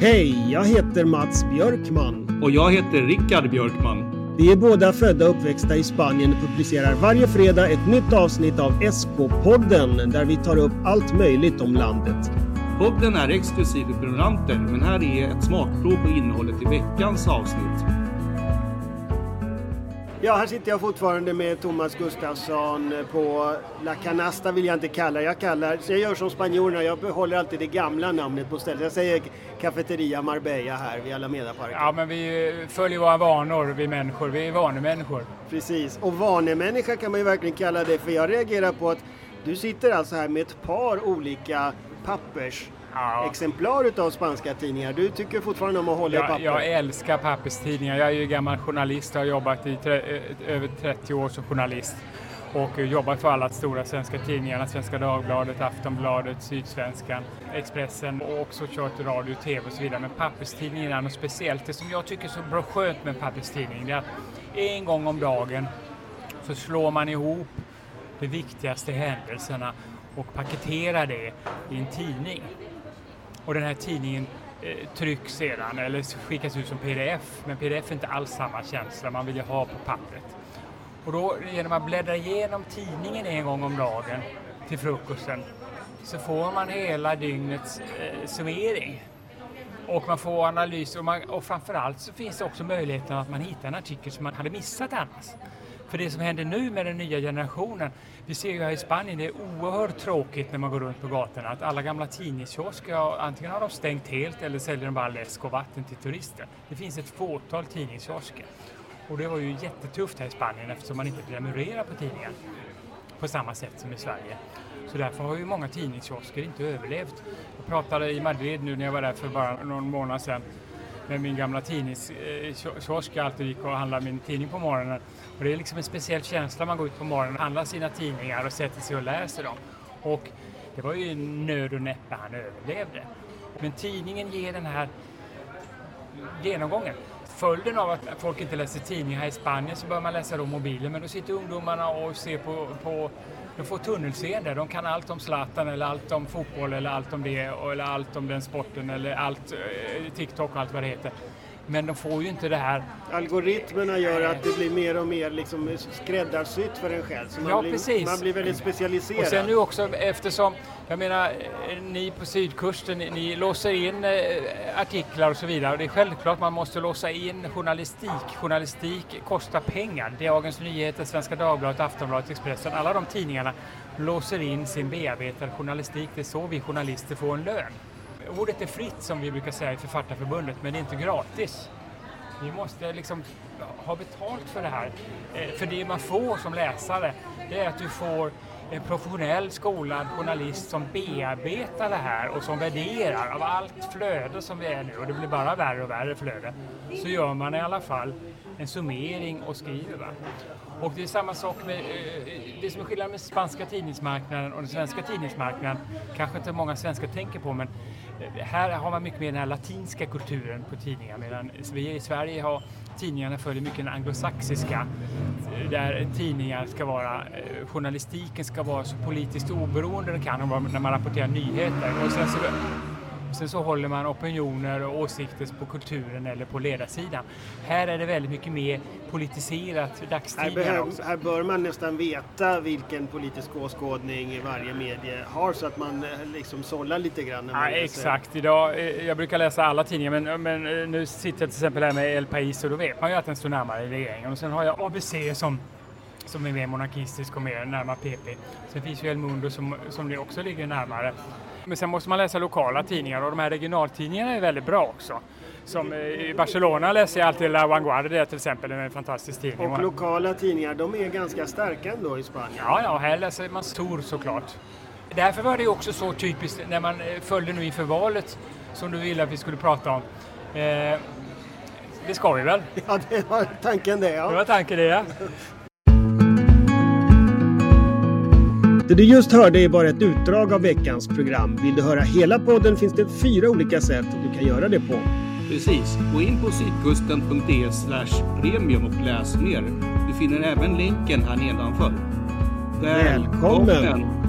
Hej, jag heter Mats Björkman. Och jag heter Rickard Björkman. Vi är båda födda och uppväxta i Spanien och publicerar varje fredag ett nytt avsnitt av SK-podden där vi tar upp allt möjligt om landet. Podden är exklusiv för prenumeranter, men här är ett smakprov på innehållet i veckans avsnitt. Ja, här sitter jag fortfarande med Thomas Gustafsson på La Canasta vill jag inte kalla Jag kallar, jag gör som spanjorerna, jag behåller alltid det gamla namnet på stället. Jag säger Cafeteria Marbella här vid Alameda-parken. Ja, men vi följer våra vanor, vi människor. Vi är vanemänniskor. Precis, och vanemänniska kan man ju verkligen kalla det, för jag reagerar på att du sitter alltså här med ett par olika pappers Ja. exemplar utav spanska tidningar. Du tycker fortfarande om att hålla i Jag, papper. jag älskar papperstidningar. Jag är ju gammal journalist och har jobbat i tre, eh, över 30 år som journalist. Och eh, jobbat för alla stora svenska tidningarna, Svenska Dagbladet, Aftonbladet, Sydsvenskan, Expressen och också kört radio, tv och så vidare. Men papperstidningen är något speciellt. Det som jag tycker är så bra skönt med en papperstidning det är att en gång om dagen så slår man ihop de viktigaste händelserna och paketerar det i en tidning. Och den här tidningen eh, trycks sedan eller skickas ut som pdf. Men pdf är inte alls samma känsla, man vill ju ha på pappret. Och då genom att bläddra igenom tidningen en gång om dagen till frukosten så får man hela dygnets eh, summering. Och man får analys och, man, och framförallt så finns det också möjligheten att man hittar en artikel som man hade missat annars. För det som händer nu med den nya generationen, vi ser ju här i Spanien, det är oerhört tråkigt när man går runt på gatorna att alla gamla tidningskiosker, antingen har de stängt helt eller säljer de bara läsk och vatten till turister. Det finns ett fåtal tidningskiosker. Och det var ju jättetufft här i Spanien eftersom man inte prenumererar på tidningar på samma sätt som i Sverige. Så därför har ju många tidningskiosker inte överlevt. Jag pratade i Madrid nu när jag var där för bara någon månad sedan med min gamla tidningskiosk. Eh, jag alltid gick och handlade min tidning på morgonen. Och det är liksom en speciell känsla man går ut på morgonen, och handlar sina tidningar och sätter sig och läser dem. Och det var ju nöd och näppe han överlevde. Men tidningen ger den här genomgången. Följden av att folk inte läser tidningar här i Spanien så bör man läsa då mobilen. Men då sitter ungdomarna och ser på, på de får tunnelseende. De kan allt om Zlatan eller allt om fotboll eller allt om det eller allt om den sporten eller allt eh, TikTok och allt vad det heter. Men de får ju inte det här Algoritmerna gör att det blir mer och mer liksom skräddarsytt för en själv. Så man, Ja, blir, precis. man blir väldigt specialiserad. Och sen nu också eftersom, jag menar, eh, ni på sydkusten, ni, låser in eh, artiklar och så vidare. Och det är självklart man måste låsa in journalistik. Journalistik kostar pengar. Dagens Nyheter, Svenska Dagbladet, Aftonbladet, Expressen, alla de tidningarna låser in sin bearbetade journalistik. Det är så vi journalister får en lön. Ordet är fritt som vi brukar säga i Författarförbundet, men det är inte gratis. Vi måste liksom ha betalt för det här. Eh, för det man får som läsare, det är att du får en professionell skolad journalist som bearbetar det här och som värderar av allt flöde som vi är nu, och det blir bara värre och värre flöde, så gör man i alla fall en summering och skriver. Va? Och det är samma sak med, eh, det som är skillnaden med spanska tidningsmarknaden och den svenska tidningsmarknaden, kanske inte många svenskar tänker på, men eh, här har man mycket mer den här latinska kulturen på tidningar medan vi i Sverige har tidningarna följer mycket den anglosaxiska eh, där tidningar ska vara, eh, journalistiken ska vara så politiskt oberoende den kan när man rapporterar nyheter. Och sen så, Sen så håller man opinioner och åsikter på kulturen eller på ledarsidan. Här är det väldigt mycket mer politiserat, Här, dagstidningar behöv, också. här bör man nästan veta vilken politisk åskådning varje medie har så att man eh, liksom sållar lite grann. Ja, exakt. Idag, eh, jag brukar läsa alla tidningar men, men eh, nu sitter jag till exempel här med El País och då vet man ju att den står närmare regeringen. Och sen har jag ABC som, som är mer monarkistisk och mer närmare PP. Sen finns ju El Mundo som, som det också ligger närmare. Men sen måste man läsa lokala tidningar och de här regionaltidningarna är väldigt bra också. Som eh, i Barcelona läser jag alltid La Vanguardia till exempel, en fantastisk tidning. Och lokala tidningar, de är ganska starka ändå i Spanien. Ja, ja, här läser man stor såklart. Därför var det också så typiskt när man eh, följde nu inför valet som du ville att vi skulle prata om. Eh, det ska vi väl? Ja, det var tanken det. Det Ja. var tanken det ja. Det du just hörde är bara ett utdrag av veckans program. Vill du höra hela podden finns det fyra olika sätt du kan göra det på. Precis, gå in på sydkusten.de premium och läs mer. Du finner även länken här nedanför. Välkommen.